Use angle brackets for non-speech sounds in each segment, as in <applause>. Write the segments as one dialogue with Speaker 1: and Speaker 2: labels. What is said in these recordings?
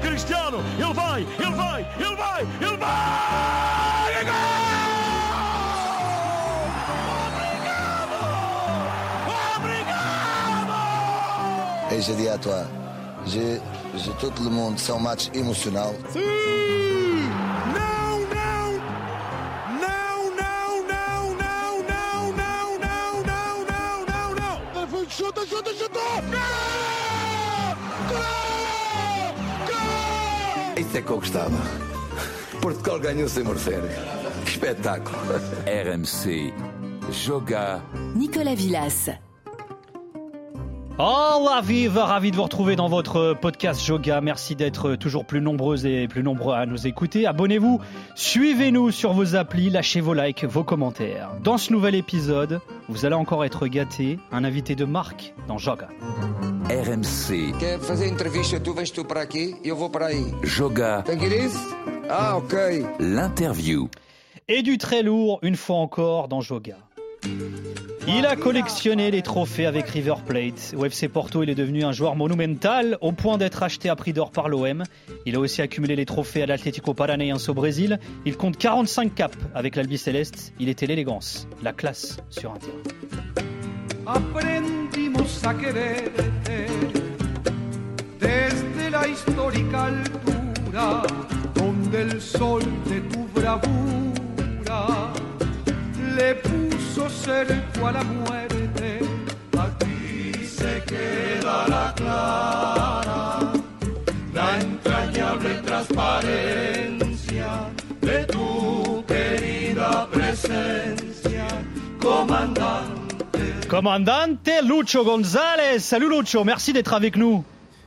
Speaker 1: Cristiano, ele vai, ele vai, ele vai, ele vai! É gol! Obrigado! Obrigado!
Speaker 2: Et je dis à toi, je, je, tout le monde, c'est un match émotionnel.
Speaker 1: Sim! Gol!
Speaker 3: Isso é que eu gostava. Portugal ganhou sem merecer. Que espetáculo.
Speaker 4: RMC. Joga.
Speaker 5: Nicolas Villas.
Speaker 6: Hola viva, ravi de vous retrouver dans votre podcast Joga. Merci d'être toujours plus nombreux et plus nombreux à nous écouter. Abonnez-vous, suivez-nous sur vos applis, lâchez vos likes, vos commentaires. Dans ce nouvel épisode, vous allez encore être gâtés. Un invité de marque dans Joga.
Speaker 4: RMC.
Speaker 3: Quer fazer entrevista? Tu vens tu para aqui e eu vou para aí.
Speaker 4: Joga.
Speaker 3: Tem que ir isso? Ah, ok.
Speaker 4: L'interview.
Speaker 6: Et du très lourd, une fois encore, dans Joga. Il a collectionné les trophées avec River Plate. Au FC Porto, il est devenu un joueur monumental au point d'être acheté à prix d'or par l'OM. Il a aussi accumulé les trophées à l'Atlético Paranaense au Brésil. Il compte 45 caps avec l'Albi Céleste. Il était l'élégance, la classe sur un terrain.
Speaker 7: Aprendimos a quererte desde la histórica altura donde el sol de tu bravura le puso cerco a la muerte. Aquí se queda la clara, la entrañable transparencia de tu querida presencia, comandante.
Speaker 6: Commandante Lucho González. Salut Lucho, merci d'être avec nous.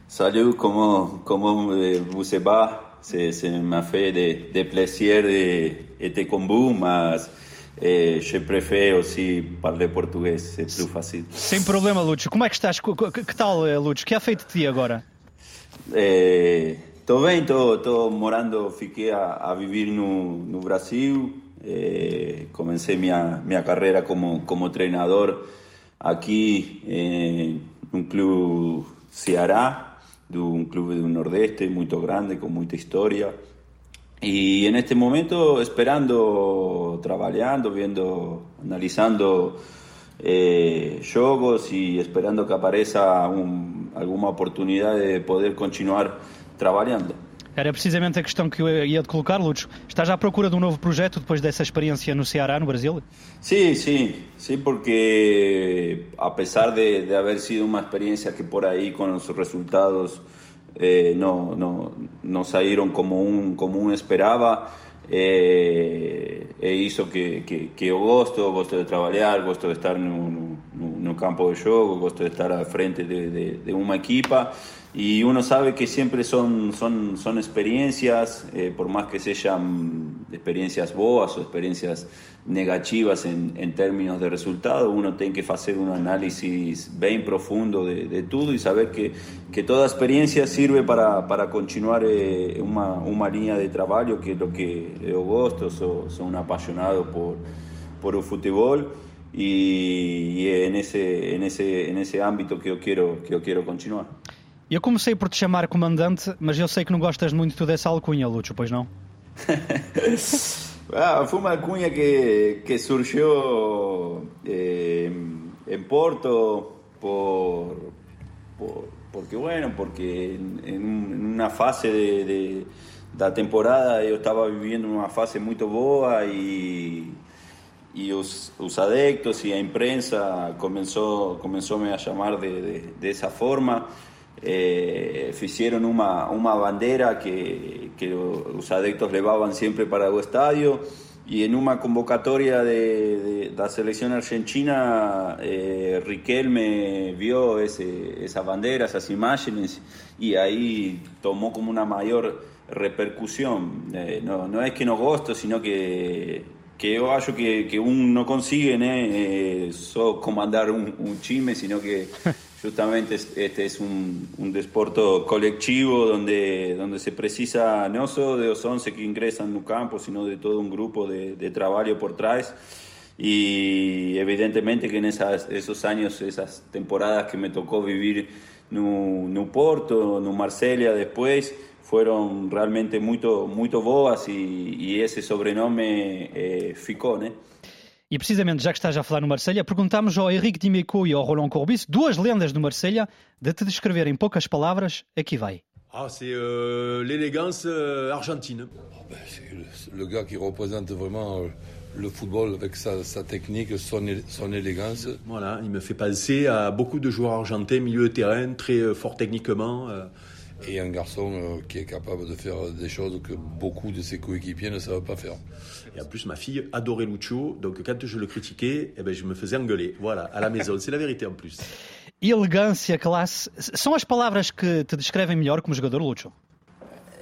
Speaker 8: Salut, comment, comment euh, vous se va? C'est, m'a fait de, de plaisir d'être con vous, mais eh, je préfère aussi parler português, c'est plus facile.
Speaker 6: Sem problema, Lucho. Como é que estás? Que tal, eh, Lucho? Que é feito de ti agora?
Speaker 8: Eh, tô bem, tô morando, fiquei a, a viver no, no Brasil. Eh, comecei minha, minha carreira como, como treinador aqui em um clube Ceará, de um clube do Nordeste muito grande, com muita história. Y en este momento esperando, trabajando, viendo, analizando eh, jogos y esperando que apareça un- alguna oportunidad de poder continuar trabajando.
Speaker 6: Era precisamente a questão que eu ia te colocar, Lucho. Estás à procura de um novo projeto depois dessa experiência no Ceará, no Brasil?
Speaker 8: Sí, sí, sí, porque a pesar de, de haber sido una experiencia que por ahí con los resultados eh, no, no, no salieron como un, como uno esperaba, eh, e hizo que, que, que eu gosto, gosto de trabalhar, gosto de estar no, no campo de jogo, gosto de estar al frente de, de, de una equipa. Y uno sabe que siempre son, son, son experiencias, eh, por más que sean experiencias boas o experiencias negativas en, en términos de resultado, uno tiene que hacer un análisis bien profundo de, de todo y saber que, que toda experiencia sirve para, para continuar eh, una, una línea de trabajo que es lo que yo gosto, soy, soy un apasionado por, por el fútbol y, y en, ese, en, ese, en esse ámbito que eu quero, que eu quero continuar.
Speaker 6: Eu comecei por te chamar comandante, mas eu sei que não gostas muito dessa alcunha, Lucho, pois não? <laughs>
Speaker 8: Ah, fue una alcuña que, que surgió eh, en Porto por, por- porque bueno, porque en, en un- en una fase de, de la temporada yo estaba viviendo una fase muy boa y y os, os adeptos y a imprensa comenzó, comenzó a llamar de, de, de esa forma. Eh, hicieron una, una bandera que, que los adeptos levaban siempre para el estadio y en una convocatoria de, la selección argentina eh, Riquelme vio ese, esa bandera, esas imágenes y ahí tomó como una mayor repercusión. Eh, no, no es que no gosto, sino que que yo acho que, que un no consigue né, eh, só comandar un, un time, sino que <laughs> justamente es- este es un, un desporto colectivo donde, donde se precisa no solo de los 11 que ingresan no campo, sino de todo un grupo de, de trabajo por trás. Y evidentemente que en esas, esos años, esas temporadas que me tocó vivir no, no Porto, no Marsella después, fueron realmente muy, muy boas e, e esse sobrenome eh, ficou, né?
Speaker 6: E precisamente, já que estás a falar no Marselha, perguntámos ao Henrique Dimeco e ao Roland Courbis, duas lendas do Marselha, de te descrever em poucas palavras, aqui vai?
Speaker 5: Ah, c'est euh, l'élégance euh, argentine.
Speaker 9: Oh ben, c'est le, le, gars qui représente vraiment euh, le football avec sa, sa technique, son, son, élégance.
Speaker 5: Voilà, il me fait penser à beaucoup de joueurs argentins, milieu de terrain, très euh, fort techniquement.
Speaker 9: Et un garçon euh, qui est capable de faire des choses que beaucoup de ses coéquipiers ne savent pas faire.
Speaker 5: Et en plus, ma fille adorait Lucho, donc quand je le critiquais, eh ben, je me faisais engueuler. Voilà, à la maison, c'est la vérité en plus.
Speaker 6: Elegância, classe, são as palavras que te descrevem melhor como jogador, Lucho?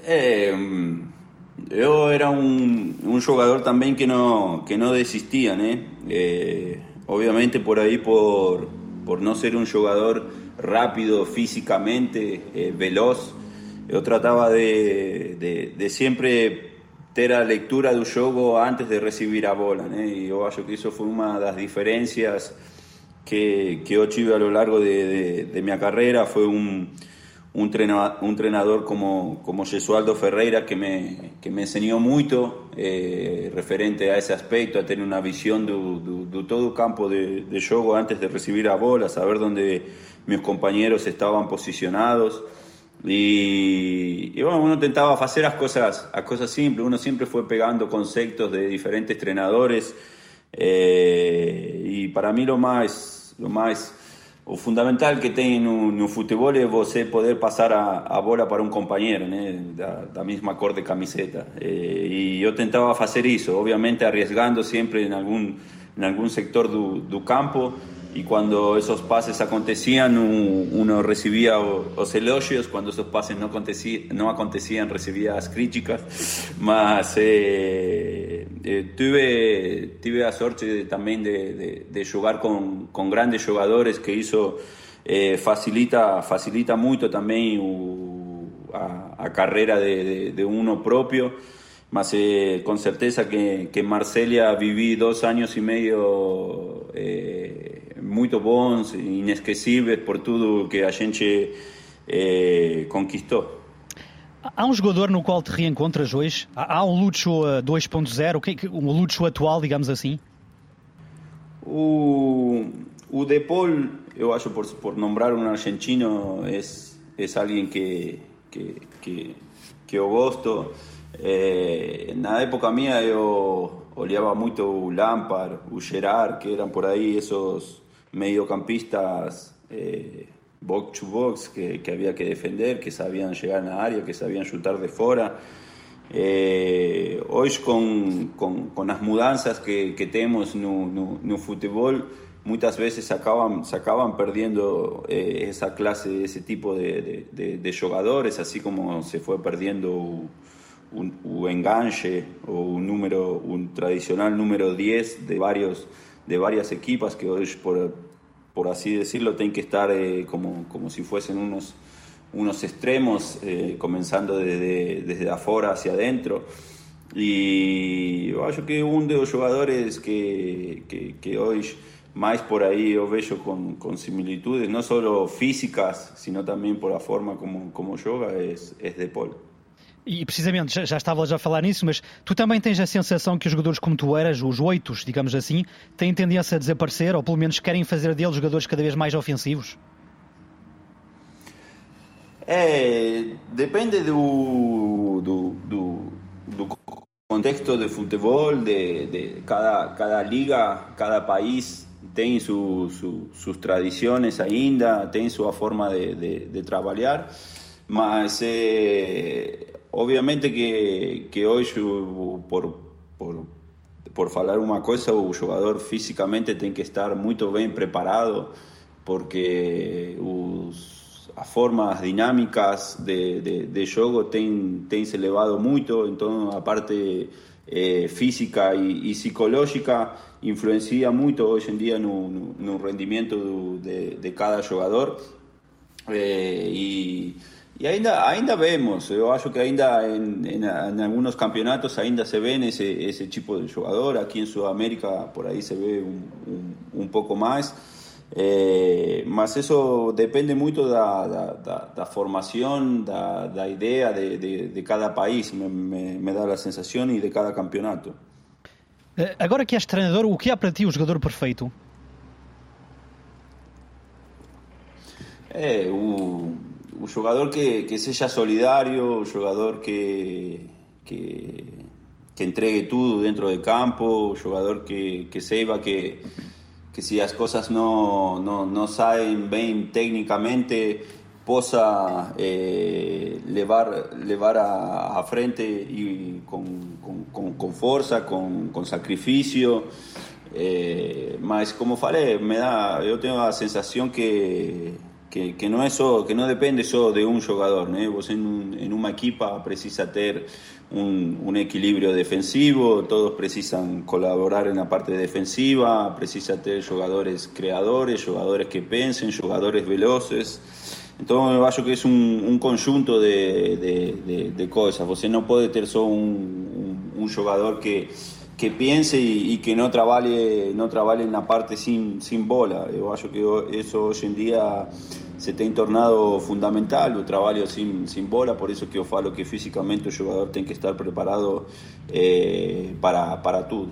Speaker 8: É, eu era um, um jogador também que não, que não desistia, né? É, obviamente por aí, por, por não ser um jogador rápido físicamente, eh, veloz, eu tratava de, de, de sempre ter a leitura do jogo antes de receber a bola, né? E eu acho que isso foi uma das diferenças que, que eu tive a lo largo de, de, de minha carreira. Foi um, um, treinador, um treinador como, como Jesualdo Ferreira que me, que me ensinou muito eh, referente a esse aspecto, a ter uma visão do, do, do todo o campo de, de jogo antes de receber a bola, saber onde mis compañeros estaban posicionados. Y, y, bueno, uno intentaba hacer las cosas, las cosas simples, uno siempre fue pegando conceptos de diferentes entrenadores eh, y para mí lo más, lo más fundamental que tem no, no futebol é você poder passar a, bola para um companheiro, né, da, da mesma cor de camiseta. Eh, e eu tentava fazer isso, obviamente arriesgando sempre em algum, em algum sector do campo, y cuando esos pases acontecían uno recibía los elogios, cuando esos pases no, no acontecían recibía las críticas, más eh, eh, tuve, tuve la suerte también de, de, jugar con, con, grandes jugadores que hizo eh, facilita, facilita mucho también a, a carrera de, de, uno propio. Más con certeza que, que Marsella viví dos años y medio muito bons, inesquecíveis por tudo que a gente eh, conquistou.
Speaker 6: Há um jogador no qual te reencontras hoje? Há um Lucho 2.0, um Lucho atual, digamos assim?
Speaker 8: O, o Depol, eu acho, por, por nombrar um argentino, é, é alguém que, que, que, que eu gosto. Eh, na época minha eu olhava muito o Lampard, o que eram por aí esses mediocampistas eh, box to box que, que, había que defender, que sabían llegar a la área, que sabían chutar de fuera. Eh, hoy con, con, con, las mudanzas que, que tenemos no, no, no fútbol, muchas veces acaban, se acaban perdiendo eh, esa clase, ese tipo de, de, de, jugadores, así como se fue perdiendo un, enganche o un número, un tradicional número 10 de varios de varias equipas que hoy, por, por así decirlo, tienen que estar eh, como, como si fuesen unos, unos extremos, eh, comenzando desde, desde afuera hacia adentro. Y yo que un de los jugadores que, que, que hoy más por ahí yo veo con, con, similitudes, no solo físicas, sino también por la forma como, como yoga, es, es De Paul.
Speaker 6: E precisamente, já, já estavas a falar nisso, mas tu também tens a sensação que os jogadores como tu eras, os oitos, digamos assim, têm tendência a desaparecer, ou pelo menos querem fazer deles jogadores cada vez mais ofensivos?
Speaker 8: É, depende do, do, do, do contexto de futebol, de, de, cada, cada liga, cada país tem su, su, ainda, tem sua forma de, de, de trabalhar, mas eh, obviamente que, que hoy por, por, por falar una cosa, o jugador físicamente tiene que estar muy bien preparado porque las formas dinámicas de, de, de juego tienen se elevado mucho, entonces la parte eh, física y, y, psicológica influencia mucho hoy en día en un rendimiento de, de, cada jugador eh, y y ainda, ainda vemos, yo acho que ainda en, en, en, algunos campeonatos ainda se ven ese, ese tipo de jugador, aquí en Sudamérica por ahí se ve un, un, un poco más, Eh, mas eso depende da, da, da formação, da, da ideia de, de, de cada país, me, me, me, dá a sensação, e de cada campeonato.
Speaker 6: Eh, agora que és treinador, o que é para ti o jogador perfeito?
Speaker 8: É, o, o jogador que, que seja solidário, o jogador que, que, que entregue tudo dentro de campo, o jogador que, que saiba que que si las cosas no, no, no salen bien técnicamente, posa eh, levar, levar a, a, frente y con, con, con fuerza, con, con sacrificio. Eh, mas como falei, me da, yo tengo la sensación que, que, que no, es que no depende solo de. ¿no? Vos en, un, en una equipa precisa tener un, un, equilibrio defensivo, todos precisan colaborar en la parte defensiva, precisa tener jugadores creadores, jugadores que pensen, jugadores veloces. Entonces, me creo que es un, un conjunto de, de, de, de, tener solo un, un, un jugador que, que piense y, que no trabaje, no trabaje parte sin, sin bola. Yo creo que eso hoy en día se tem tornado fundamental o trabalho sin, sin bola, por isso que eu falo que fisicamente o jogador tem que estar preparado eh, para, para tudo.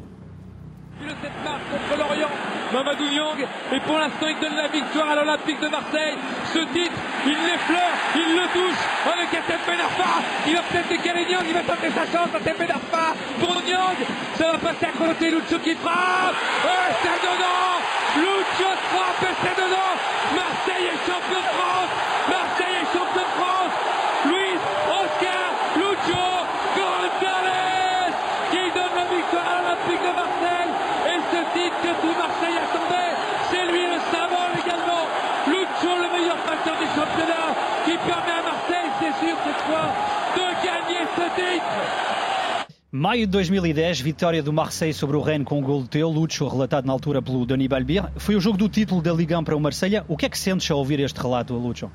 Speaker 10: Il l'effleure, il le touche avec Atem Ben Arfa. Il va peut-être décaler Niang, il va tenter sa chance, Atem Ben Arfa pour Niang. Ça va passer à côté, Lucho qui frappe. Et c'est dedans Lucho frappe et c'est dedans Marseille est champion de France
Speaker 6: Maio de 2010, vitória do Marseille sobre o Rennes com o gol teu, Lucho, relatado na altura pelo Dani Balbir. Foi o jogo do título da Liga 1 para o Marselha. O que é que sentes ao ouvir este relato, Lucho?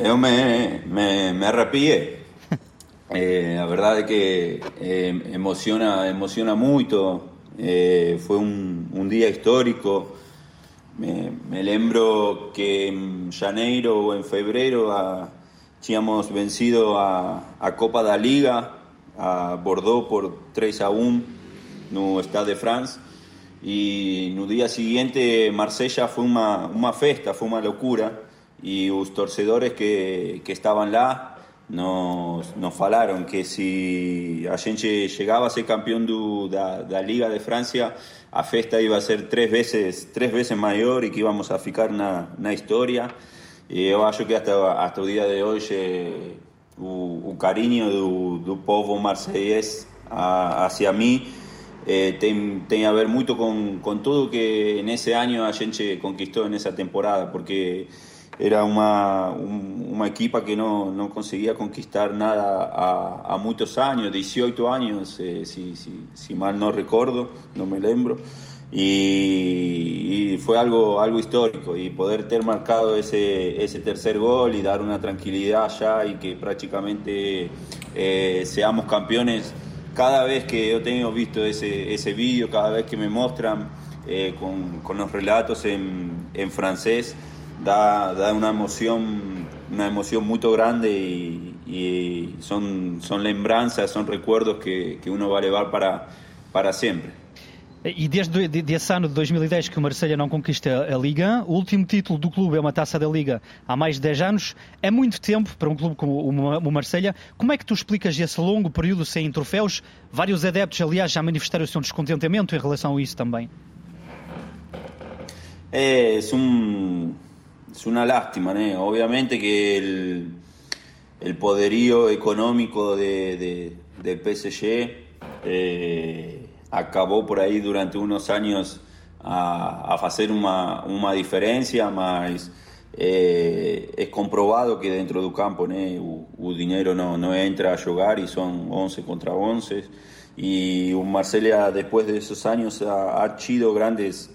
Speaker 8: Eu me, me, me arrepié. <laughs> Eh, a verdade é que eh, emociona, emociona muito. Eh, foi um, um dia histórico. Me, me, lembro que en janeiro ou en febrero a, tínhamos vencido a, a Copa da Liga a Bordeaux por 3 a 1 no Stade de France. E no dia seguinte Marsella foi uma, uma festa, foi uma loucura. E os torcedores que, que estavam lá nos, nos falaron que si a gente llegaba a ser campeón de la Liga de Francia, a festa iba a ser tres veces, tres veces mayor y que íbamos a ficar una historia. Y yo creo que hasta, hasta el día de hoy eh, el cariño del pueblo marsellés hacia mí eh, tiene a ver mucho con, con todo que en ese año a gente conquistó en esa temporada, porque era un, una equipa que no, no, conseguía conquistar nada a, a muchos años, 18 años, eh, mal no recuerdo, no me lembro. Y, y, fue algo, algo histórico y poder ter marcado ese, ese tercer gol y dar una tranquilidad ya y que prácticamente eh, seamos campeones. Cada vez que yo tengo visto ese, ese vídeo, cada vez que me muestran eh, con, con, los relatos en, en francés, da, da una emoción, una emoción muy grande y, y son, son lembranzas, son recuerdos que, que uno va a llevar para, para sempre.
Speaker 6: E desde esse ano de 2010 que o Marselha não conquista a Liga, o último título do clube é uma taça da Liga há mais de 10 anos. É muito tempo para um clube como o Marselha. Como é que tu explicas esse longo período sem troféus? Vários adeptos, aliás, já manifestaram o seu descontentamento em relação a isso também.
Speaker 8: É, é um es una lástima, ¿no? Obviamente que el, el poderío económico de, de, del PSG eh, acabó por ahí durante unos años a, a hacer una, una diferencia, mas eh, es comprobado que dentro del campo ¿no? el, el dinero no, no, entra a jugar y son 11 contra 11 y un Marsella después de esos años ha, ha hecho grandes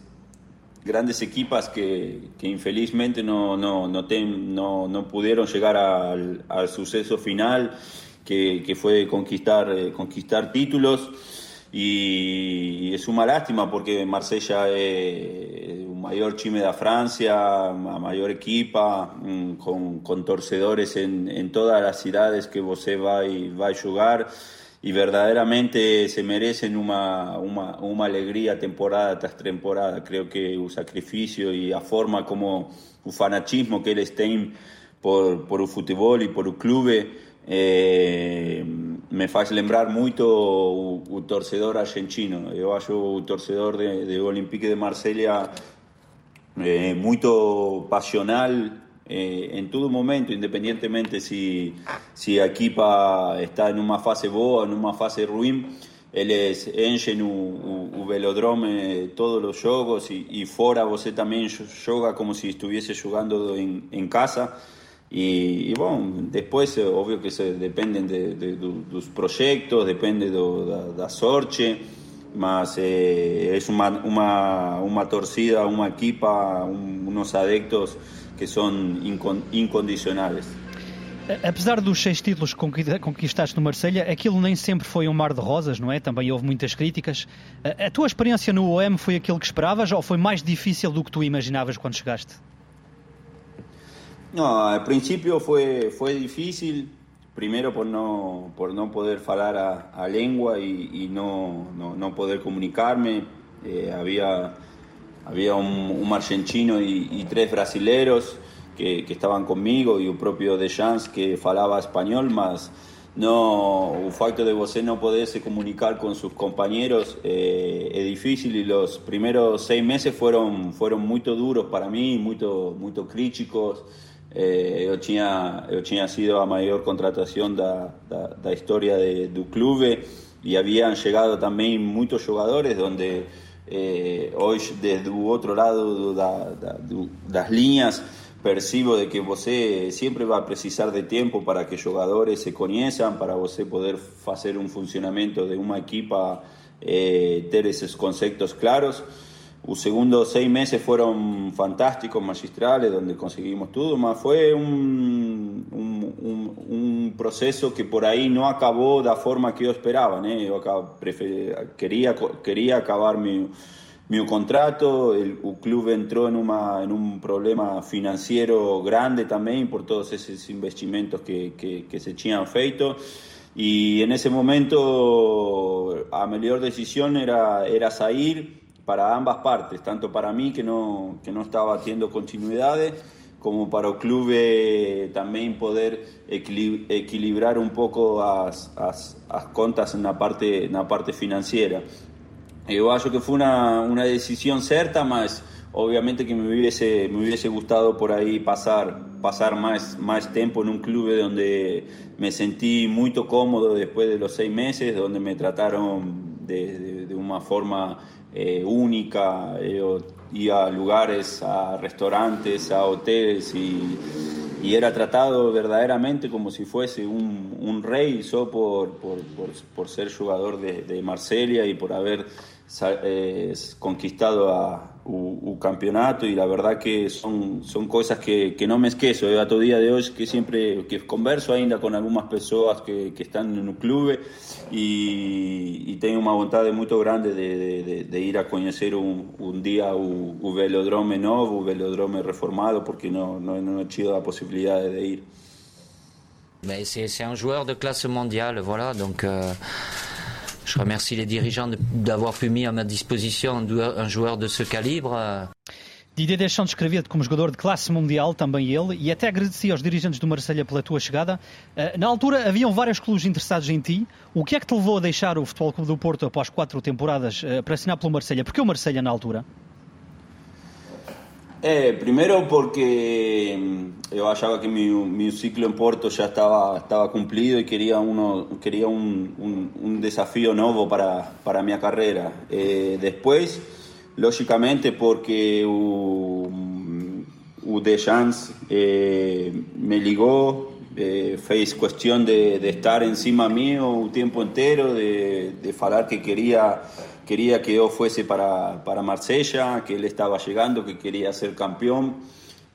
Speaker 8: grandes equipas que, que infelizmente no, no, no, ten, no, no, pudieron llegar al, al suceso final, que, que fue conquistar, eh, conquistar títulos. Y, es una lástima porque Marsella es un mayor time de Francia, a mayor equipa, mm, con, con torcedores en, en todas las ciudades que você vai, vai jugar y verdaderamente se merecen una, una, una, alegría temporada tras temporada. Creo que el sacrificio y la forma como el fanatismo que eles têm por, por el fútbol y por el club eh, me faz lembrar mucho o, o torcedor argentino. Eu acho o torcedor de, de Olympique de Marsella eh, muito pasional eh, en todo momento, independientemente si, si a equipa está en una fase boa, en una fase ruim, eles enchem o, o, o velodrome todos os jogos e, e fora você também joga como se estivesse jogando em, em casa. E, e, bom, depois, óbvio que se dependem de, de, do, dos projetos, depende do, da, da sorte, mas é, é uma, uma, uma torcida, uma equipa, um, uns adeptos que são incondicionais.
Speaker 6: Apesar dos seis títulos que conquistaste no Marselha, aquilo nem sempre foi um mar de rosas, não é? Também houve muitas críticas. A tua experiência no OM foi aquilo que esperavas ou foi mais difícil do que tu imaginavas quando chegaste?
Speaker 8: No, al principio fue, fue difícil, primero por no, por no poder hablar a, a lengua y, y no, no, no, poder comunicarme. Eh, había, había un, un argentino y, y, tres brasileros que, que, estaban conmigo y un propio de Jans que falaba español, más no, el facto de você no poderse comunicar con sus compañeros eh, es difícil y los primeros seis meses fueron, fueron muy duros para mí, muy, muy críticos. Eh, eu, tinha, sido a maior contratação da, história de, do clube e haviam chegado também muitos jogadores, onde eh, hoje, desde o outro lado da, da, das linhas, percibo de que você sempre vai precisar de tempo para que jogadores se conheçam, para você poder fazer um funcionamento de uma equipa, eh, ter esses conceitos claros. Los segundos seis meses fueron fantásticos, magistrales, donde conseguimos todo, más fue un, un, proceso que por ahí no acabó de la forma que yo esperaba. ¿eh? Yo quería, quería acabar mi, mi contrato, el, club entró en, una, en un problema financiero grande también por todos esos investimentos que, que, que se habían feito. Y en ese momento la mejor decisión era, era salir para ambas partes, tanto para mí que no, que no estaba haciendo continuidades, como para el club eh, también poder equilibrar un poco las, las, contas en la parte, en la parte financiera. Yo creo que fue una, una decisión cierta, más obviamente que me hubiese, me hubiese gustado por ahí pasar, pasar más, más tiempo en un club donde me sentí muy cómodo después de los seis meses, donde me trataron de, de, de una forma eh, única, eh, a lugares, a restaurantes, a hoteles y, y, era tratado verdaderamente como si fuese un, un rey, solo por, por, por, por, ser jugador de, de Marsella y por haber eh, conquistado a, un campeonato y la verdad que son, son cosas que, que no me esqueço. a todo día de hoy que siempre que converso ainda con algunas personas que, que están en un club y, y tengo una voluntad muy grande de, de, de, ir a conocer un, un día un, velodrome nuevo, un velodrome reformado, porque no, no, no he tenido la posibilidad de ir.
Speaker 11: C'est un joueur de classe mondiale, voilà, donc euh, je remercie les dirigeants d'avoir pu mis à ma disposition un joueur de ce calibre.
Speaker 6: Didier Deschamps descrevia-te como jogador de classe mundial, também ele, e até agradecia aos dirigentes do Marselha pela tua chegada. Eh, na altura haviam vários clubes interessados em ti. O que é que te levou a deixar o Futebol Clube do Porto após quatro temporadas eh, para assinar pelo Marselha? Porque o Marselha na altura?
Speaker 8: Eh, primero porque mm, yo achaba que mi, mi, ciclo en Porto ya estaba, estaba cumplido y quería, uno, quería un, un, un desafío nuevo para, para mi carrera. Eh, después, lógicamente, porque o, o Deschamps eh, me ligó, eh, fez cuestión de, de, estar encima mío un tiempo entero, de, de falar que quería quería que yo fuese para, para Marsella, que él estaba llegando, que quería ser campeón,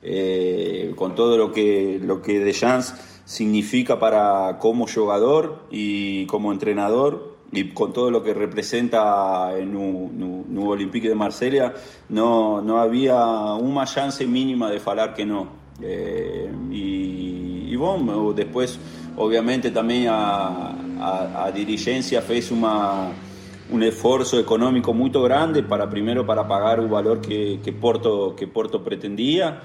Speaker 8: eh, con todo lo que, lo que Deschamps significa para como jugador y como entrenador. y con todo lo que representa en un Olympique de Marsella, no, no había una chance mínima de falar que no. Eh, y, y, bueno, después obviamente también a, a, a dirigencia fez una, un esfuerzo económico muy grande para primero para pagar un valor que, que Porto, que Porto pretendía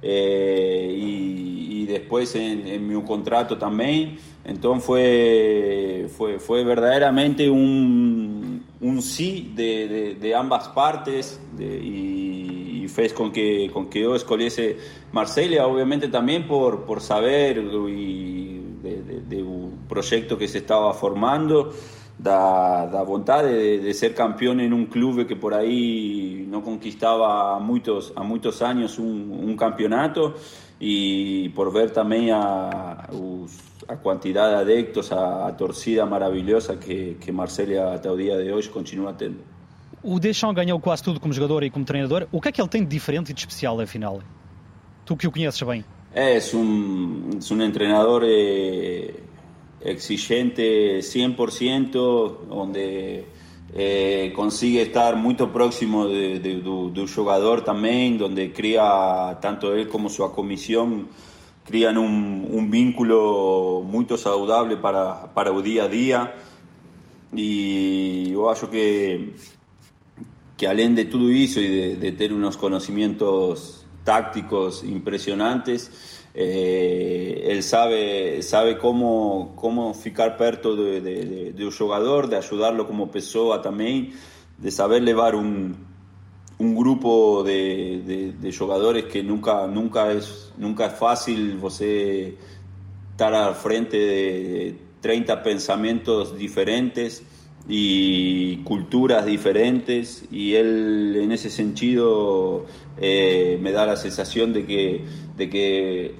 Speaker 8: eh, y, después en, en, mi contrato también. Entonces fue, fue, fue verdaderamente un, un sí de, de, ambas partes y, y, fez con que, con que yo escogiese Marsella, obviamente también por, por saber y de, un proyecto que se estaba formando. Da, da vontade de, de, ser campeón en un club que por ahí no conquistaba a muchos, a muchos años un, un campeonato y por ver también a, a cantidad de adeptos, a, a torcida maravilhosa que, que Marcelo até o dia de hoje continua tendo.
Speaker 6: O Deschamps ganhou quase tudo como jogador e como treinador. O que é que ele tem de diferente e de especial, afinal? Tu que o conheces bem.
Speaker 8: Es un, es un entrenador eh, exigente 100%, donde eh, consigue estar muy próximo de, de, jugador también, donde crea tanto él como su comisión crean un, un vínculo muy saludable para, para el día a día. Y yo acho que, que além de todo eso y de, de tener unos conocimientos tácticos impresionantes. Eh, él sabe, sabe cómo, cómo ficar perto de, de, de, un jugador, de ayudarlo como pessoa también, de saber llevar un, un grupo de, de, jugadores que nunca, nunca, es, nunca es fácil. Você estar al frente de 30 pensamientos diferentes y culturas diferentes y él en ese sentido eh, me da la sensación de que, de que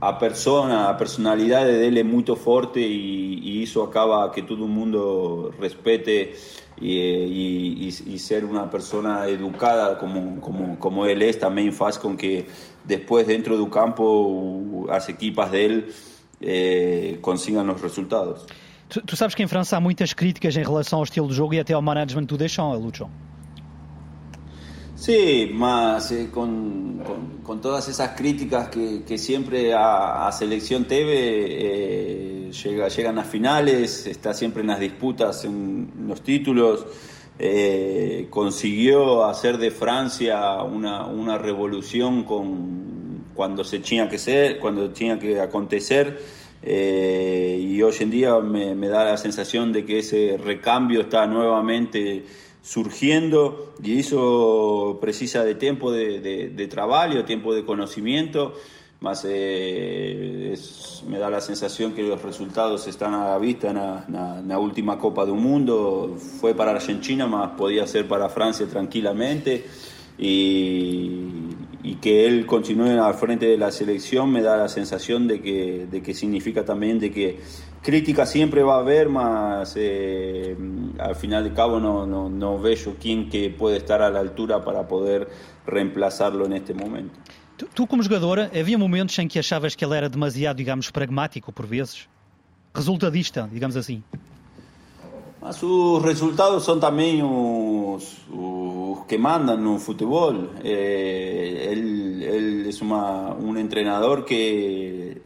Speaker 8: a persona, a personalidad de él es muy fuerte y, y eso acaba que todo el mundo respete y, y, y, ser una persona educada como, como, como él es también faz con que después dentro del campo las equipas de él eh, consigan los resultados.
Speaker 6: Tu, tu, sabes que em França há muitas críticas em relação ao estilo de jogo e até ao management do Deschamps, Lucho.
Speaker 8: Sí, más eh, con, con, con, todas esas críticas que, que siempre a, a, selección TV eh, llega, llegan a finales, está siempre en las disputas en los títulos, eh, consiguió hacer de Francia una, una revolución con, cuando se tenía que ser, cuando tenía que acontecer eh, y hoy en día me, me, da la sensación de que ese recambio está nuevamente surgiendo y eso precisa de tiempo de, de, de trabajo, tiempo de conocimiento, más eh, es, me da la sensación que los resultados están a la vista en la última Copa del Mundo, fue para Argentina, más podía ser para Francia tranquilamente. Y, y que él continúe al frente de la selección me da la sensación de que, de que significa también de que crítica siempre va a haber, más eh, al final de cabo no, no, no veo quién que puede estar a la altura para poder reemplazarlo en este momento.
Speaker 6: Tu, tu, como jogador, havia momentos em que achavas que ele era demasiado, digamos, pragmático por vezes? Resultadista, digamos?
Speaker 8: Mas sus resultados son también que mandan el fútbol. Eh, él, es una, un entrenador que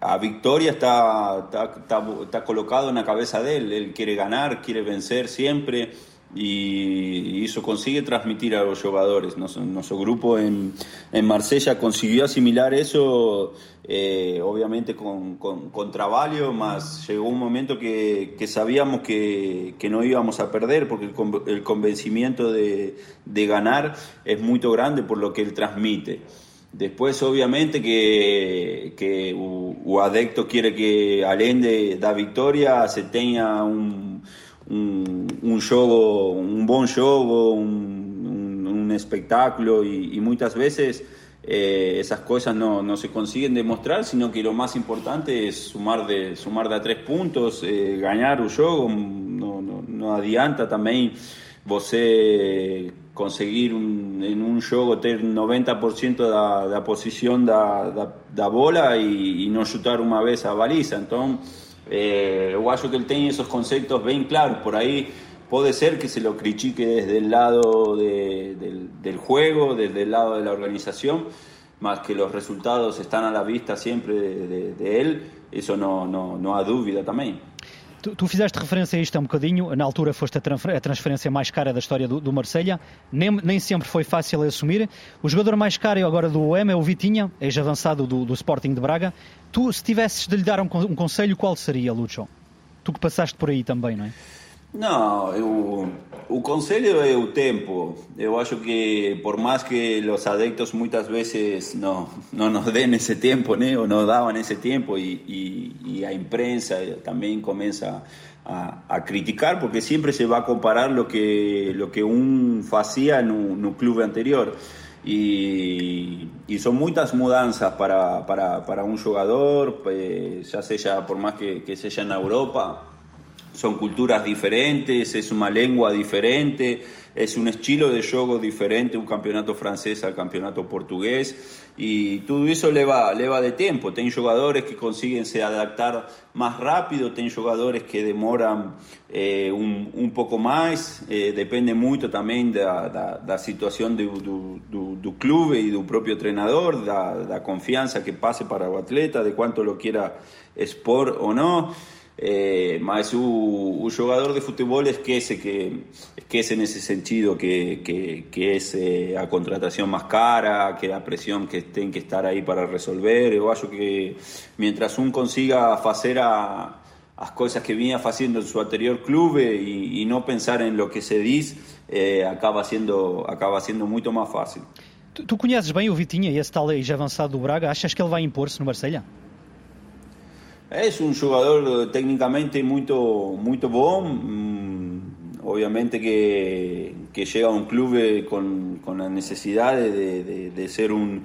Speaker 8: a victoria está, está, está, está, colocado en la cabeza de él. Él quiere ganar, quiere vencer siempre y, eso consigue transmitir a los jugadores. Nuestro, nuestro grupo en, en, Marsella consiguió asimilar eso, eh, obviamente con, con, con, trabajo, más llegó un momento que, que sabíamos que, que, no íbamos a perder porque el, el convencimiento de, de, ganar es muy grande por lo que él transmite. Después, obviamente, que, que o, adecto quiere que, além de da victoria, se tenga un un, un juego, un buen juego, un, un, un espectáculo y, y, muchas veces eh, se consiguen demostrar, sino que lo más importante es sumar de, sumar de a tres puntos, eh, ganar un no, no adianta también você conseguir un, en un juego tener 90% de la posición da, da, da bola y, y no chutar una vez a baliza. Entonces, Eh, eu que ele tem esos conceptos bem claros, por aí puede ser que se lo critique desde el lado de, del, juego, desde el lado de la organización, más que los resultados están a la vista siempre de, de, él, eso no, no, no há dúvida também.
Speaker 6: Tu, tu, fizeste referência a isto há um bocadinho, na altura foste a, transferência mais cara da história do, do Marselha, nem, nem, sempre foi fácil assumir. O jogador mais caro agora do OM é o Vitinha, ex-avançado do, do, Sporting de Braga. Tu, se tivesses de lhe dar um, um conselho, qual seria, Lucho? Tu que passaste por aí também, não é?
Speaker 8: Não, o, o conselho é o tempo. Eu acho que por mais que os adeptos muitas vezes não, não nos deem esse tempo, né? ou não davam esse tempo, e, a imprensa também começa a, a, criticar, porque sempre se vai comparar lo que, lo que um fazia no, no clube anterior. E são muitas mudanças para, para, para um jogador, já seja por mais que, que seja na Europa son culturas diferentes, es una lengua diferente, es un estilo de juego diferente, un campeonato francés al campeonato portugués, y todo eso le va, le va de tiempo. Ten jugadores que consiguen se adaptar más rápido, ten jugadores que demoran eh, un, un, poco más, eh, depende mucho también de la situación del club y del propio entrenador, de la confianza que pase para el atleta, de cuánto lo quiera expor o no. Eh, mas o, o, jogador de futebol esquece que esquece nesse sentido que, que, que é a contratação mais cara, que a pressão que tem que estar aí para resolver. Eu acho que mientras um consiga fazer a, as coisas que vinha fazendo em seu anterior clube e, e não pensar em lo que se diz, eh, acaba sendo acaba sendo muito mais fácil.
Speaker 6: Tu, tu conheces bem o Vitinha, esse tal ex avançado do Braga. Achas que ele vai impor-se no Marselha?
Speaker 8: Es un jugador técnicamente muy, muy bom, obviamente que, que, llega a un club con, con la necesidad de, de, de ser un,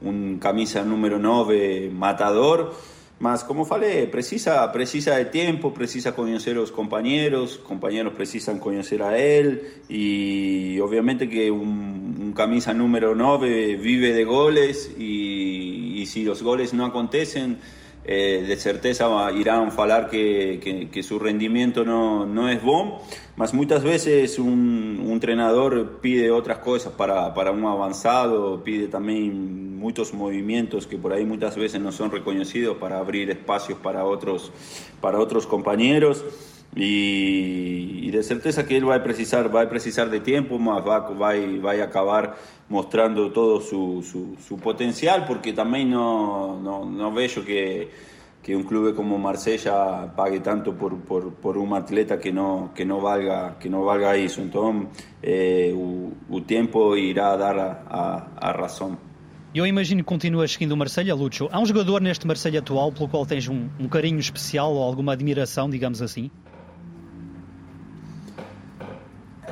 Speaker 8: un, camisa número 9 matador, mas como falei, precisa, precisa de tiempo, precisa conocer los compañeros, compañeros precisan conocer a él y obviamente que un, camisa número 9 vive de goles y si los goles no acontecen, eh, de certeza irán a falar que, que, su rendimiento no, no es bom, mas muchas veces un, un entrenador pide otras cosas para, para, un avanzado, pide también muchos movimientos que por ahí muchas veces no son reconocidos para abrir espacios para otros, para otros compañeros. Y, y, de certeza que él va a precisar, va a precisar de tiempo, más va, va, va a acabar mostrando todo su, su potencial, porque también no, no, no veo que, que un club como Marsella pague tanto por, por, por, un atleta que no, que no valga que no valga eso. Entonces, eh, o, o tempo irá dar a, a, a razão.
Speaker 6: Eu imagino que continuas seguindo o Marselha, Lucho. Há um jogador neste Marselha atual pelo qual tens um, um carinho especial ou alguma admiração, digamos assim?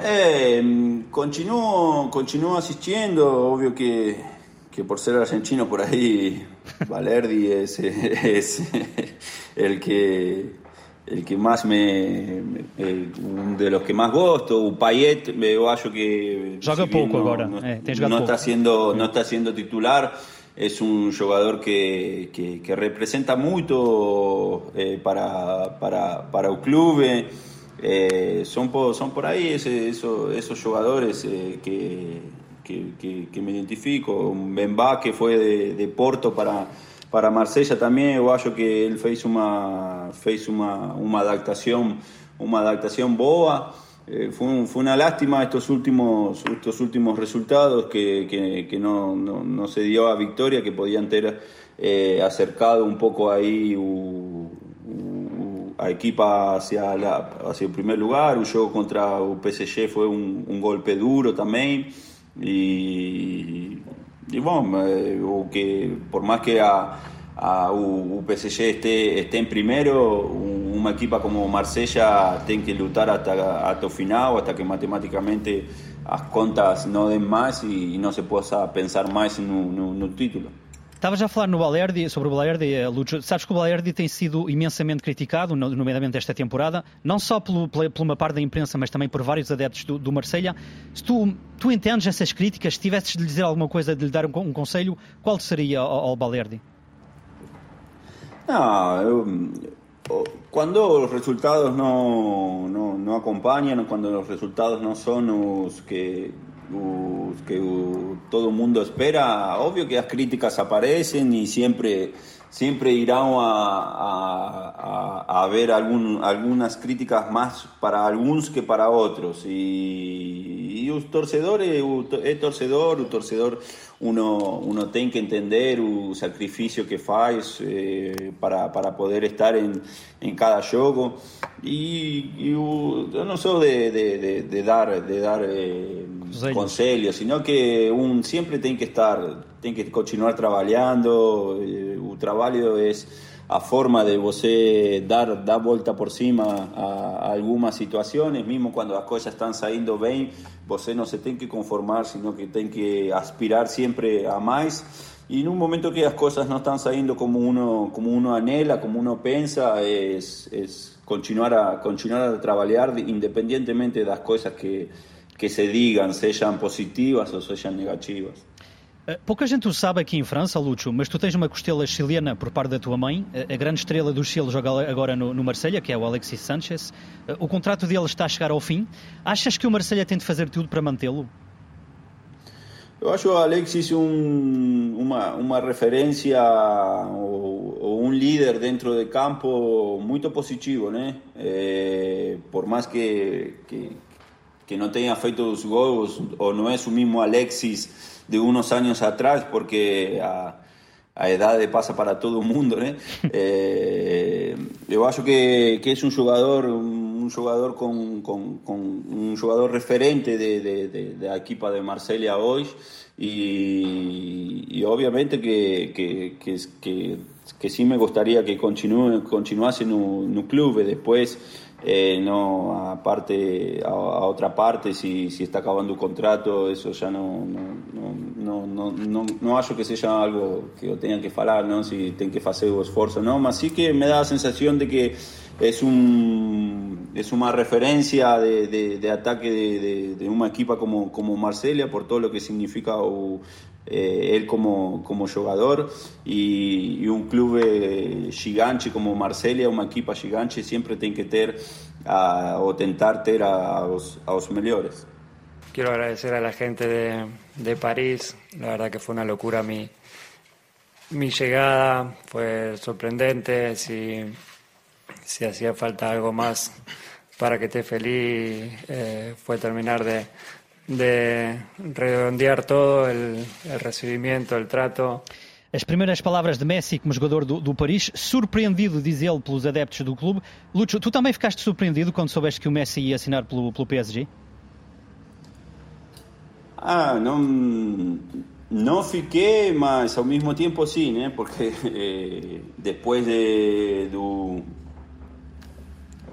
Speaker 8: Eh, continúo, continúo asistiendo, obvio que, que por ser argentino por ahí <laughs> Valerdi es, es el que el que más me, me de los que más gosto, o Payet, eu acho que
Speaker 6: joga si pouco
Speaker 8: no,
Speaker 6: agora,
Speaker 8: no,
Speaker 6: é,
Speaker 8: está siendo no está siendo titular, es un jugador que, que, que representa mucho eh, para, para, para el club. Eh, son, por, son por ahí ese, eso, esos jugadores eh, que, que, que, me identifico. Bemba que fue de, Porto para, para Marsella también, yo acho que él fez una, una, una adaptación una adaptación boa. Eh, fue, fue, una lástima estos últimos, estos últimos resultados que, que, no, no, se dio a victoria, que podían tener eh, acercado un poco ahí a equipa hacia, la, hacia el primer lugar. O jogo contra o PSG foi um, golpe duro também. E, bom, o que, por mais que a, a, o, o PSG esté, esté em primeiro, uma equipa como Marsella tem que lutar até, até o final, até que matematicamente as contas não den mais e, e não se possa pensar mais no, no, no título.
Speaker 6: Estavas a falar no Balerdi, sobre o Balerdi, eh, Lúcio. Sabes que o Balerdi tem sido imensamente criticado, nomeadamente esta temporada, não só pelo, por uma parte da imprensa, mas também por vários adeptos do, do Marselha. Se tu, tu entendes essas críticas, se tivesses de lhe dizer alguma coisa, de lhe dar um, um conselho, qual seria ao, ao Balerdi?
Speaker 8: Não, eu, Cuando los resultados no, no, no acompañan cuando resultados no son los que, que todo el mundo espera, obvio que las críticas aparecen y siempre, siempre irán a, a, a ver algún, algunas críticas más para algunos que para otros. Y, y un torcedor es, torcedor, un torcedor uno, uno tiene que entender el sacrificio que faz eh, para, para poder estar en, en cada juego. Y, y o- yo no soy de, de, de, de dar, de dar eh,
Speaker 6: conselhos,
Speaker 8: sino que un siempre tem que estar, tem que continuar trabalhando. eh, trabalho é a forma de você dar, dar volta por cima a, a algumas situações, mesmo quando as coisas estão saindo bem, você não se tem que conformar, sino que tem que aspirar sempre a mais. E num momento que as coisas não estão saindo como uno, como uno anhela, como uno pensa, é, é continuar a continuar a trabalhar independentemente das coisas que que se digan, sejam positivas ou sejam negativas.
Speaker 6: Eh, Pouca gente o sabe aqui em França, Lúcio, mas tu tens uma costela chilena por parte da tua mãe. Eh, A grande estrela do Chile joga agora no, no Marselha, que é o Alexis Sanchez. Eh, O contrato dele está a chegar ao fim. Achas que o Marselha tem de fazer tudo para mantê-lo?
Speaker 8: Eu acho o Alexis um, uma, uma referência ou, ou um líder dentro de campo muito positivo, né? Eh, por mais que, que, que não tenha feito os gols, ou não é o mesmo Alexis de uns anos atrás, porque a, a idade passa para todo mundo, né? Eh, <laughs> eu acho que, que é um jogador um jogador com, com, com um jogador referente de, de, de, da equipa de Marsella hoje e, e obviamente que, que, que, que, que sim me gostaria que continue, continuasse no, no clube depois eh, no a parte a, a outra parte se se está acabando o contrato isso já não não, não, não, não, não acho que seja algo que eu tenha que falar não se tem que fazer o esforço não sí que me dá a sensação de que es un es una referencia de, de, de ataque de, de, de, una equipa como, como Marsella por todo lo que significa eh, él como, como jugador y, un club eh, gigante como Marsella, una equipa gigante siempre tiene que tener o tentar tener a, a, los, a los mejores.
Speaker 12: Quiero agradecer a la gente de, de París, la verdad que fue una locura mi, mi llegada, fue sorprendente, si, si hacía falta algo más para que esté feliz, eh, fue terminar de, de redondear todo, el, el recibimiento, el trato.
Speaker 6: As primeiras palavras de Messi como jogador do, do Paris, surpreendido, diz ele, pelos adeptos do clube. Lúcio, tu também ficaste surpreendido quando soubeste que o Messi ia assinar pelo, pelo PSG?
Speaker 8: Ah, não, não fiquei, mas ao mesmo tempo sim, né? Porque <laughs> eh, depois de, do,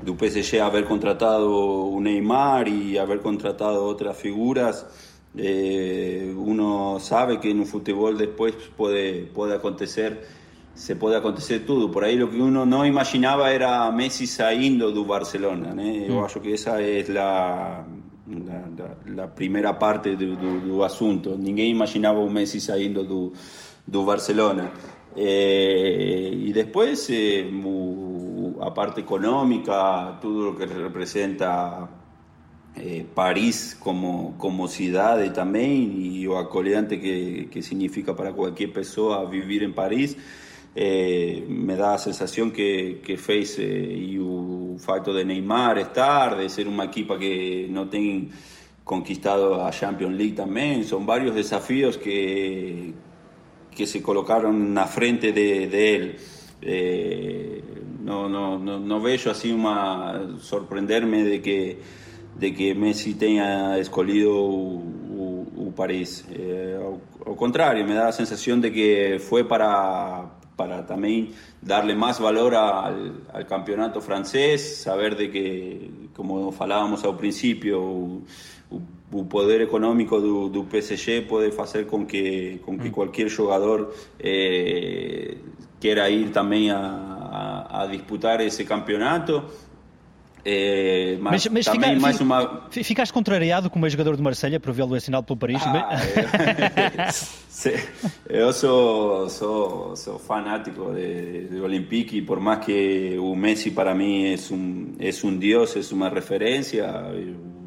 Speaker 8: do PSG haver contratado o Neymar e haver contratado outras figuras, eh, uno sabe que no futebol depois pode, pode acontecer se pode acontecer tudo. Por aí o que uno não imaginava era Messi saindo do Barcelona, né? Eu acho que essa é a la, la, la, primera parte do, do, do, assunto. Ninguém imaginava o Messi saindo do, do Barcelona. Eh, eh, o, a parte econômica, tudo o que representa eh, Paris como, como cidade também e o acolhente que, que significa para qualquer pessoa viver em Paris. Eh, me dá a sensação que, que fez eh, e o fato de Neymar estar, de ser uma equipa que não tem conquistado a Champions League também, são vários desafios que, que se colocaram na frente de, de ele. Eh, não, não, não, não vejo assim uma surpreender-me de que de que Messi tenha escolhido o, o, o ao, ao contrário, me dá a sensação de que foi para para también darle más valor al, al, campeonato francés, saber de que, como falábamos al principio, o, o poder económico do, do, PSG puede hacer con que, con que cualquier jugador eh, quiera ir también a, a, a, disputar ese campeonato. É, mas,
Speaker 6: Mas, mas
Speaker 8: também
Speaker 6: fica-
Speaker 8: mais uma
Speaker 6: fi- ficaste contrariado como ex-jogador de Marselha por vê-lo assinado pelo Paris?
Speaker 8: Ah, é. <laughs> <laughs> Sí, eu sou, sou, sou fanático de, de Olympique y por más que o Messi para mí es un, es un dios, es una referencia, los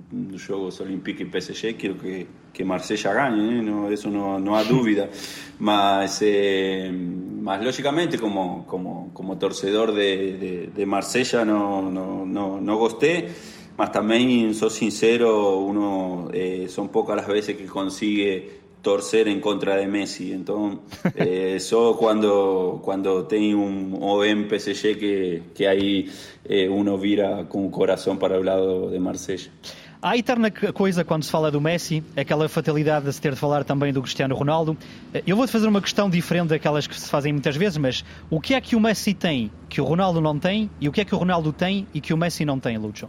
Speaker 8: Juegos Olympique y PSG, quiero que, que Marsella gane, ¿eh? no, eso no, no hay dúvida. <laughs> Mas, eh, mas lógicamente como, como, como torcedor de, de, de Marsella no, no, no, no gosté. Mas también, soy sincero, uno eh, son pocas las veces que consigue torcer en contra de Messi. Entonces, <laughs> eh, só quando, quando tem um OM PSG que, que aí eh, uno vira com o coração para o lado de Marsella.
Speaker 6: Há eterna coisa quando se fala do Messi, aquela fatalidade de se ter de falar também do Cristiano Ronaldo. Eh, Eu vou-te fazer uma questão diferente daquelas que se fazem muitas vezes, mas o que é que o Messi tem que o Ronaldo não tem e o que é que o Ronaldo tem e que o Messi não tem, Lucho?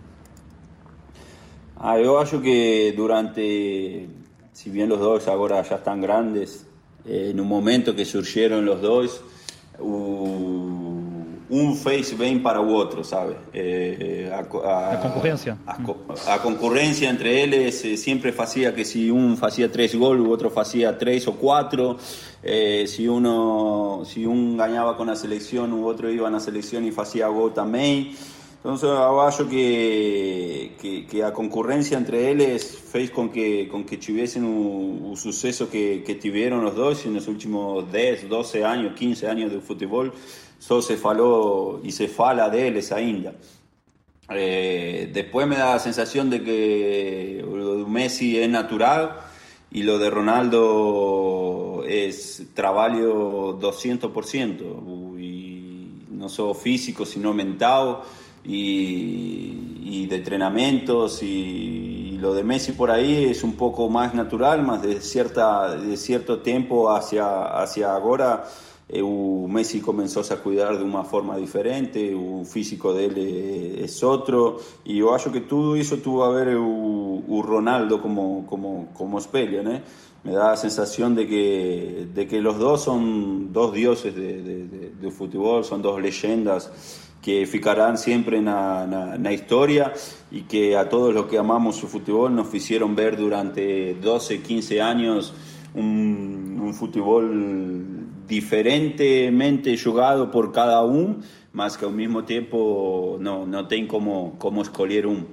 Speaker 8: Ah, eu acho que durante, si bien los dos ahora ya están grandes, eh, un momento que surgieron los dos, u- un face bem para o outro, sabe? Eh, a, a-
Speaker 6: A concorrência.
Speaker 8: A, a concorrência entre eles sempre fazia que se um fazia três gols, o outro fazia três ou quatro. Eh, se, uno, se um ganhava com a seleção, o outro ia na seleção e fazia gol também. Então, eu acho que, que, que a concorrência entre eles fez com que, com que tivessem o, o sucesso que, que tiveram os dois nos últimos 10, 12 anos, 15 anos de futebol. Só se falou e se fala deles ainda. Eh, después me da la sensación de que lo de Messi es natural y lo de Ronaldo es trabajo 200%, y no solo físico, sino mental y, y de entrenamientos y, y lo de Messi por ahí es un poco más natural, más de, cierta, de cierto tiempo hacia, hacia ahora o Messi começou a cuidar de uma forma diferente, o físico dele é, é outro, e eu acho que tudo isso tuvo a ver o, o Ronaldo como, como, como espelho, né? Me dá a sensação de que, de que los dos son dos dioses de, de, de, de fútbol, son dos leyendas que ficarán siempre na, na, na historia y que a todos los que amamos su fútbol nos hicieron ver durante 12, 15 años un, un fútbol diferentemente jugado por cada um, mas que ao mesmo tempo não, não tem como, como escolher um.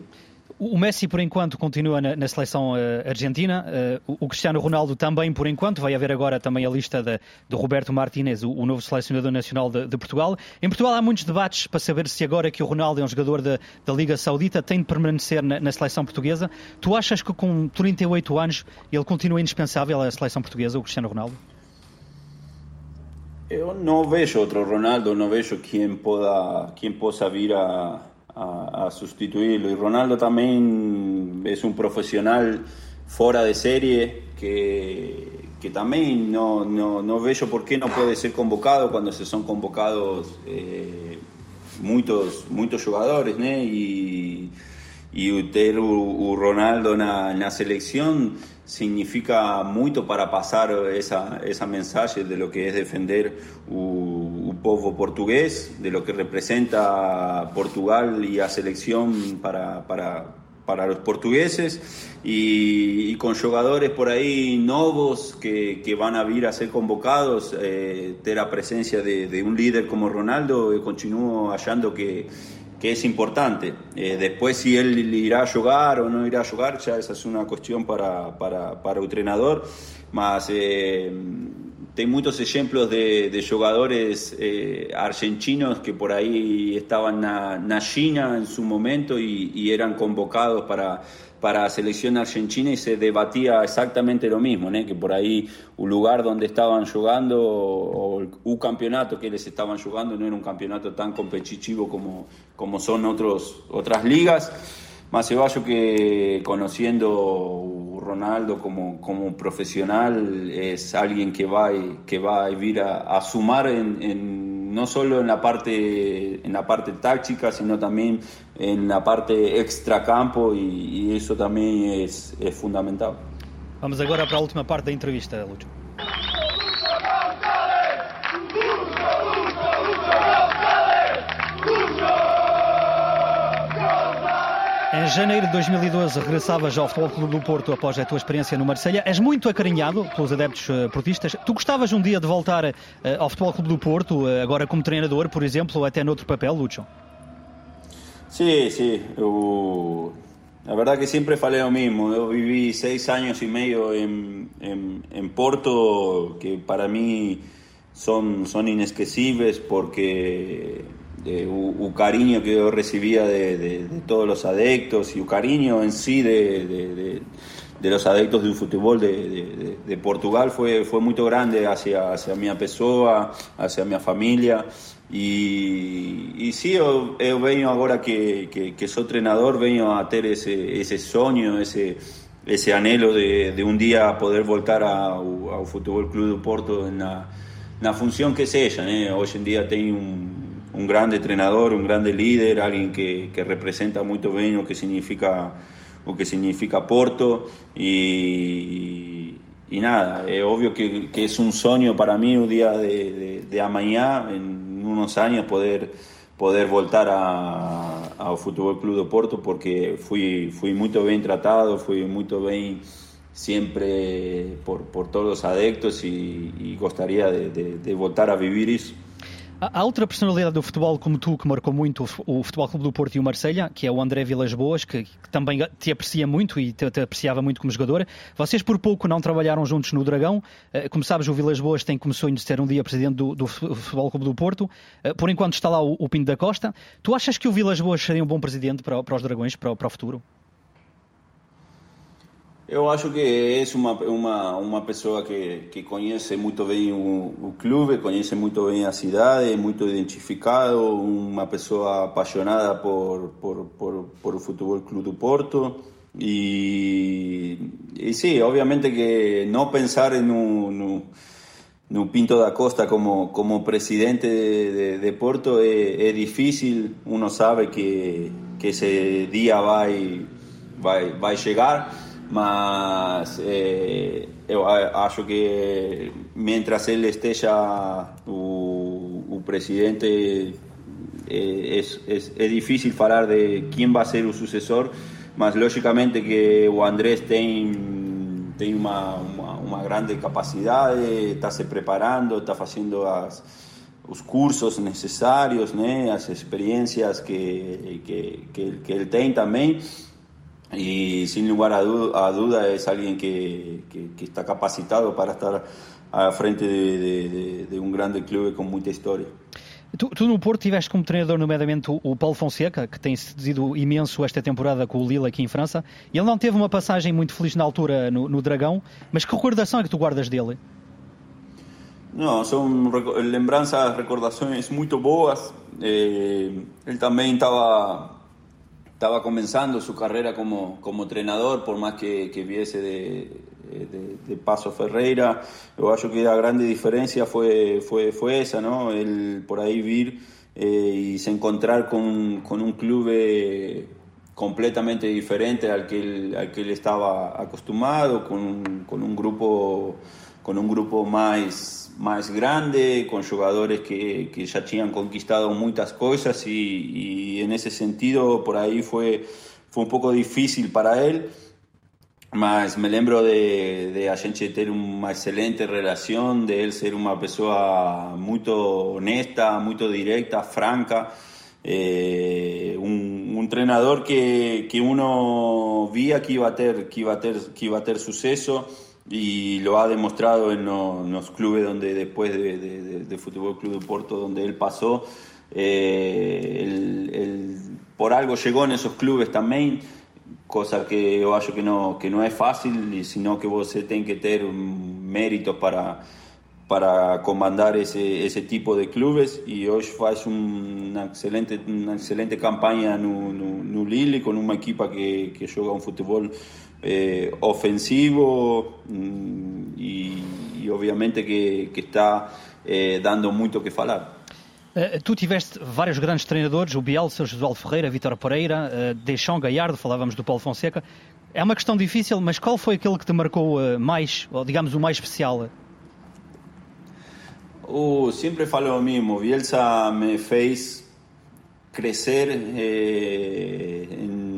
Speaker 6: O Messi, por enquanto, continua na, na seleção eh, argentina. Eh, o, Cristiano Ronaldo também, por enquanto. Vai haver agora também a lista de, de Roberto Martínez, o, o novo selecionador nacional de, de Portugal. Em Portugal há muitos debates para saber se agora que o Ronaldo é um jogador da, da Liga Saudita tem de permanecer na, na seleção portuguesa. Tu achas que com 38 anos ele continua indispensável à seleção portuguesa, o Cristiano Ronaldo?
Speaker 8: Eu não vejo outro Ronaldo, não vejo quem poda, quem possa vir a, a, a sustituí-lo. E Ronaldo também é um profissional fora de série que, que também não, não, não vejo por que não pode ser convocado quando se são convocados eh, muitos, muitos jogadores, né? E, e o ter o, o Ronaldo na, na seleção significa muito para passar essa, essa mensagem de lo que é defender o, o povo português, de lo que representa Portugal e a seleção para, para, para os portugueses. E, e com jogadores por aí novos que, que van a vir a ser convocados, eh, ter a presença de, de um líder como Ronaldo, eu continuo achando que que es importante. Eh, después si él irá a jugar o no irá a jugar, ya esa es una cuestión para, para, para el entrenador. Mas eh, hay muchos ejemplos de, de jugadores eh, argentinos que por ahí estaban en China en su momento y, y eran convocados para, para selección argentina y se debatía exactamente lo mismo, ¿no? que por ahí un lugar donde estaban jugando o, un campeonato que les estaban jugando no era un campeonato tan competitivo como, como son otros, otras ligas. Más que conociendo Ronaldo como, como profesional es alguien que va, que va a ir a, a sumar en, en, no solo en la parte en la parte táctica sino también en la parte extra campo y, y eso también es, es fundamental.
Speaker 6: Vamos agora para a última parte da entrevista, Lúcio. Em janeiro de 2012 regressavas ao Futebol Clube do Porto após a tua experiência no Marselha. És muito acarinhado pelos adeptos uh, portistas. Tu gostavas um dia de voltar uh, ao Futebol Clube do Porto, uh, agora como treinador, por exemplo, ou até noutro papel, Lucho?
Speaker 8: Sí, sí. Eu, la verdad que siempre falei lo mismo. Yo viví seis años y medio en, en, en Porto que para mí son, son inesquecibles porque de un cariño que yo recibía de, de, de, todos los adeptos y un cariño en sí de, de los adeptos del fútbol de, Portugal fue, fue muy grande hacia, hacia mi pessoa, hacia mi familia. Y, y sí, yo, yo vengo ahora que, que, que, soy entrenador, vengo a tener ese, ese sueño, ese, ese anhelo de, un día poder voltar al Fútbol Club de Porto en la, en la función que sea. ¿eh? Hoy en día tengo un un grande entrenador, un grande líder, alguien que, que representa muy bien lo que significa, lo que significa Porto y, nada, es obvio que, es un sueño para mí un día de, de, de mañana, en unos años, poder, poder voltar al Fútbol Club de Porto porque fui, fui muy bien tratado, fui muy bien siempre por, por todos los adeptos y, y gustaría de, de voltar a vivir eso.
Speaker 6: Há outra personalidade do futebol como tu que marcou muito o Futebol Clube do Porto e o Marselha, que é o André Vilas Boas, que, que também te aprecia muito e te, te, apreciava muito como jogador. Vocês por pouco não trabalharam juntos no Dragão. Eh, como sabes, o Vilas Boas tem como sonho de ser um dia presidente do, do Futebol Clube do Porto. Eh, por enquanto está lá o, o Pinto da Costa. Tu achas que o Vilas Boas seria um bom presidente para, para os Dragões, para, para o futuro?
Speaker 8: Eu acho que é uma, uma, uma pessoa que, que conhece muito bem o, o clube, conhece muito bem a cidade, é muito identificado, uma pessoa apaixonada por, por, por, por o Futebol Clube do Porto. E, e sim, obviamente que não pensar no, no, no Pinto da Costa como, como presidente de, de, de Porto é, é difícil, uno sabe que, que esse dia vai, vai, vai chegar mas eh, eu acho que mientras ele esteja o, o presidente es, es, é difícil falar de quem vai ser o sucessor, mas logicamente que o Andrés tem tem uma, uma, uma grande capacidade, está se preparando, está fazendo as, os cursos necessários, né, as experiências que, que, que, que ele tem também y sin lugar a, du a duda es alguien que, que, que, está capacitado para estar à frente de, de, de, um grande clube com muita história.
Speaker 6: Tu, tu, no Porto tiveste como treinador, nomeadamente, o, Paulo Fonseca, que tem seduzido imenso esta temporada com o Lille aqui em França. Ele não teve uma passagem muito feliz na altura no, no Dragão, mas que recordação é que tu guardas dele?
Speaker 8: Não, são lembranças, recordações muito boas. Eh, ele também estava estaba comenzando su carrera como, como entrenador, por más que, que viese de, de, de, Paso Ferreira. Yo creo que la grande diferencia fue, fue, fue esa, ¿no? El por ahí vir eh, y se encontrar con, con un club eh, completamente diferente al que él, al que él estaba acostumbrado, con, con un grupo con un grupo más, más grande, con jugadores que, que ya habían conquistado muchas cosas y, y, en ese sentido por ahí fue, fue un poco difícil para él. Mas me lembro de, de a gente ter uma excelente relación, de él ser una persona muy honesta, muy directa, franca, eh, un, un, entrenador que, que uno vía que iba a tener, que iba a tener, que iba a tener suceso y lo ha demostrado en, lo, en los clubes donde después de, de, de, Fútbol Club de Porto donde él pasó eh, el, el, por algo llegó en esos clubes también cosa que yo acho que no, que no es fácil sino que vos tenés que tener méritos para para comandar ese, ese tipo de clubes y hoy faz una excelente, una excelente campaña no, no, no Lille con una equipa que, que juega un fútbol eh, ofensivo mm, y, y, obviamente que, que está eh, dando muito que falar.
Speaker 6: Uh, tu tiveste vários grandes treinadores, o Bielsa, o Josué Ferreira, Vitor Pereira, uh, Deschamps, Gallardo, falávamos do Paulo Fonseca. É uma questão difícil, mas qual foi aquele que te marcou uh, mais, ou digamos o mais especial?
Speaker 8: Uh, sempre falo o mesmo, Bielsa me fez crescer eh, em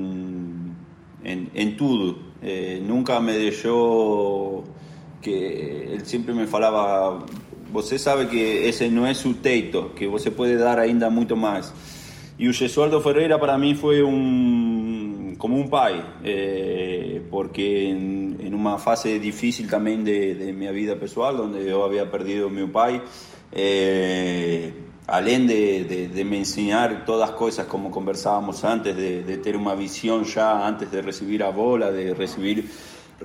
Speaker 8: en, en tudo. Eh, nunca me deixou que ele sempre me falava você sabe que esse não é o teito, que você pode dar ainda muito mais. E o Ferreira para mim foi um como um pai, eh, porque em, em, uma fase difícil também de, de, minha vida pessoal, onde eu havia perdido meu pai, eh, além de, de, de, me ensinar todas as coisas como conversávamos antes, de, ter uma visão já antes de receber a bola, de receber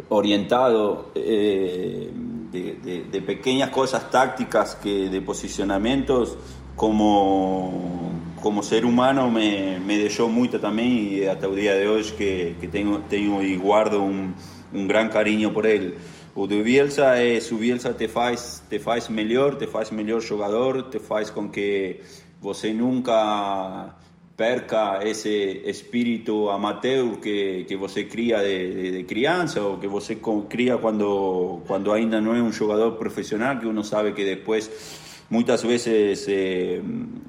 Speaker 8: orientado eh, de, pequeñas cosas tácticas que de posicionamientos como como ser humano me, me dejó mucho también y hasta el día de hoy que, que tengo, tengo y guardo un, un gran cariño por él. O de Bielsa es, o Bielsa te faz, te faz melhor, te faz melhor jogador, te faz con que você nunca perca ese espíritu amateur que, que você cría de, de, de criança o que você cría cuando, cuando ainda no es un jugador profesional, que uno sabe que después muchas veces eh,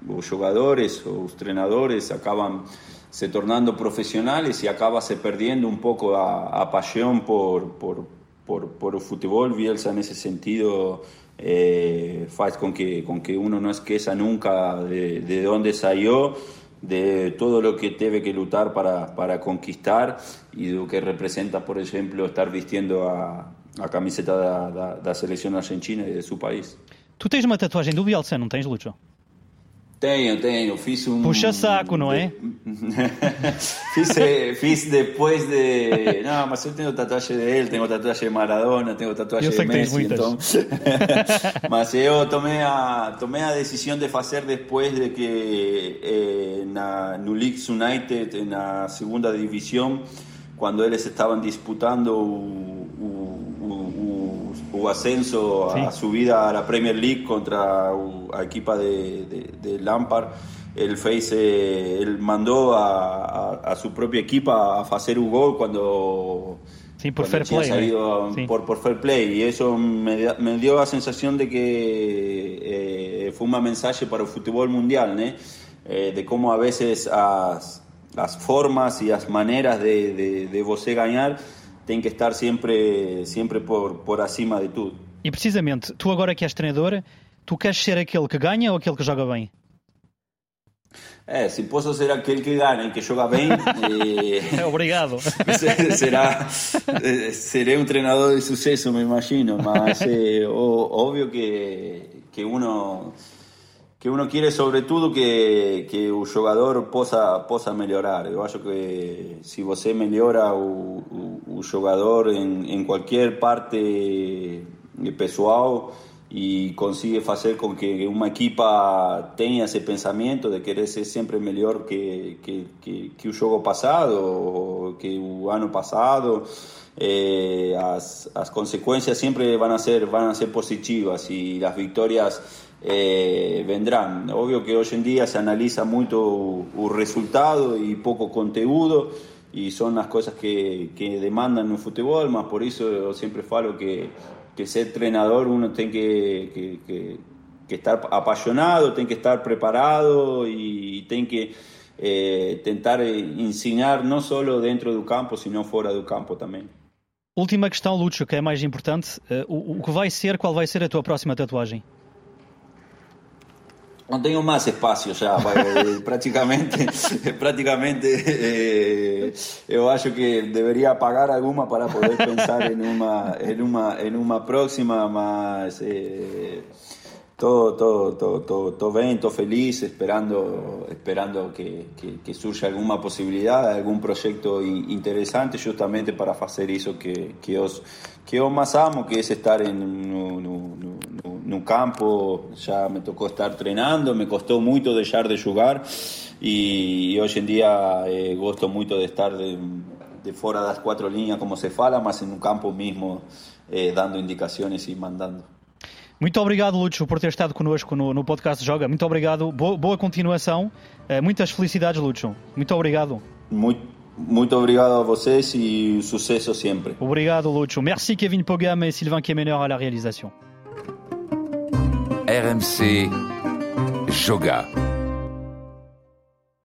Speaker 8: los jugadores o los entrenadores acaban se tornando profesionales y acaba se perdiendo un poco a, a pasión por, por, por, por, el fútbol. Bielsa en ese sentido eh, faz con que, con que uno no esqueça nunca de, de dónde salió de todo lo que debe que lutar para, para conquistar y lo que representa, por ejemplo, estar vistiendo a, a camiseta da, da, da seleção argentina e de seu país.
Speaker 6: Tu tens uma tatuagem do Bielsa, não tens, Lúcio?
Speaker 8: Tenho, tenho. Fiz um.
Speaker 6: Puxa saco, não é? <laughs>
Speaker 8: fiz, eh, fiz depois de. Não, mas eu tenho tatuagem dele, tenho tatuagem de Maradona, tenho tatuagem de Messi. Então... <laughs> mas eu tomei a, tomei a decisão de fazer depois de que eh, na, no Leeds United, na segunda divisão, quando eles estavam disputando o, o ascenso a subida a la Premier League contra la equipa de, de, Lampard. Él, fez, él mandó a, su propia equipa a hacer un gol cuando,
Speaker 6: sí, por fair play,
Speaker 8: salido por, por fair play. Y eso me, me dio la sensación de que eh, fue un mensaje para el fútbol mundial, eh, de cómo a veces las, las formas y las maneras de, de, de você ganar tem que estar sempre, sempre por, por acima de tudo.
Speaker 6: E precisamente, tu agora que és treinador, tu queres ser aquele que ganha ou aquele que joga bem?
Speaker 8: É, se posso ser aquele que ganha e que joga bem.
Speaker 6: eh, <laughs> Obrigado. <laughs>
Speaker 8: será, eh, serei um treinador de sucesso, me imagino. Mas é óbvio que, que uno que uno quiere sobre todo que, que el jugador possa, possa melhorar. Eu acho que se você melhora o, o, o jogador em, em qualquer parte pessoal e consigue fazer com que uma equipa tenha esse pensamento de querer ser sempre melhor que, que, que, que o jogo passado, que o ano passado, eh, as, as consequências sempre vão ser, vão ser positivas e as vitórias eh, vendrán. Obvio que hoy en día se analiza mucho el resultado y poco contenido y son las cosas que, que demandan un fútbol, más por eso yo siempre falo que, que ser entrenador uno tiene que, que, que, estar apasionado, tiene que estar preparado y tiene que eh, tentar ensinar no solo dentro del campo, sino fuera del campo también.
Speaker 6: Última questão, Lúcio, que é mais importante. Uh, o, o que vai ser, qual vai ser a tua próxima tatuagem?
Speaker 8: No tengo más espacio ya, <laughs> eh, prácticamente, <laughs> prácticamente eh, yo acho que debería pagar alguna para poder pensar en una, en una, en una próxima, más eh, todo, todo, todo, todo, todo bien, todo feliz, esperando, esperando que, que, surja alguna posibilidad, algún proyecto interesante, justamente para hacer eso que, que, os, que os más amo, que es estar en un, campo, ya me tocó estar entrenando, me costó mucho dejar de jugar y, hoy en día eh, gosto mucho de estar de, de fuera de las cuatro líneas como se fala, en un campo mismo eh, dando indicaciones y mandando.
Speaker 6: Muito obrigado, Lúcio, por ter estado connosco no, no podcast Joga. Muito obrigado. Boa, boa continuação. Uh, muitas felicidades, Lúcio. Muito obrigado.
Speaker 8: Muito, muito obrigado a vocês e sucesso sempre.
Speaker 6: Obrigado, Lúcio. Merci, Kevin Pogam et Sylvain Kemener à la réalisation.
Speaker 4: RMC Joga.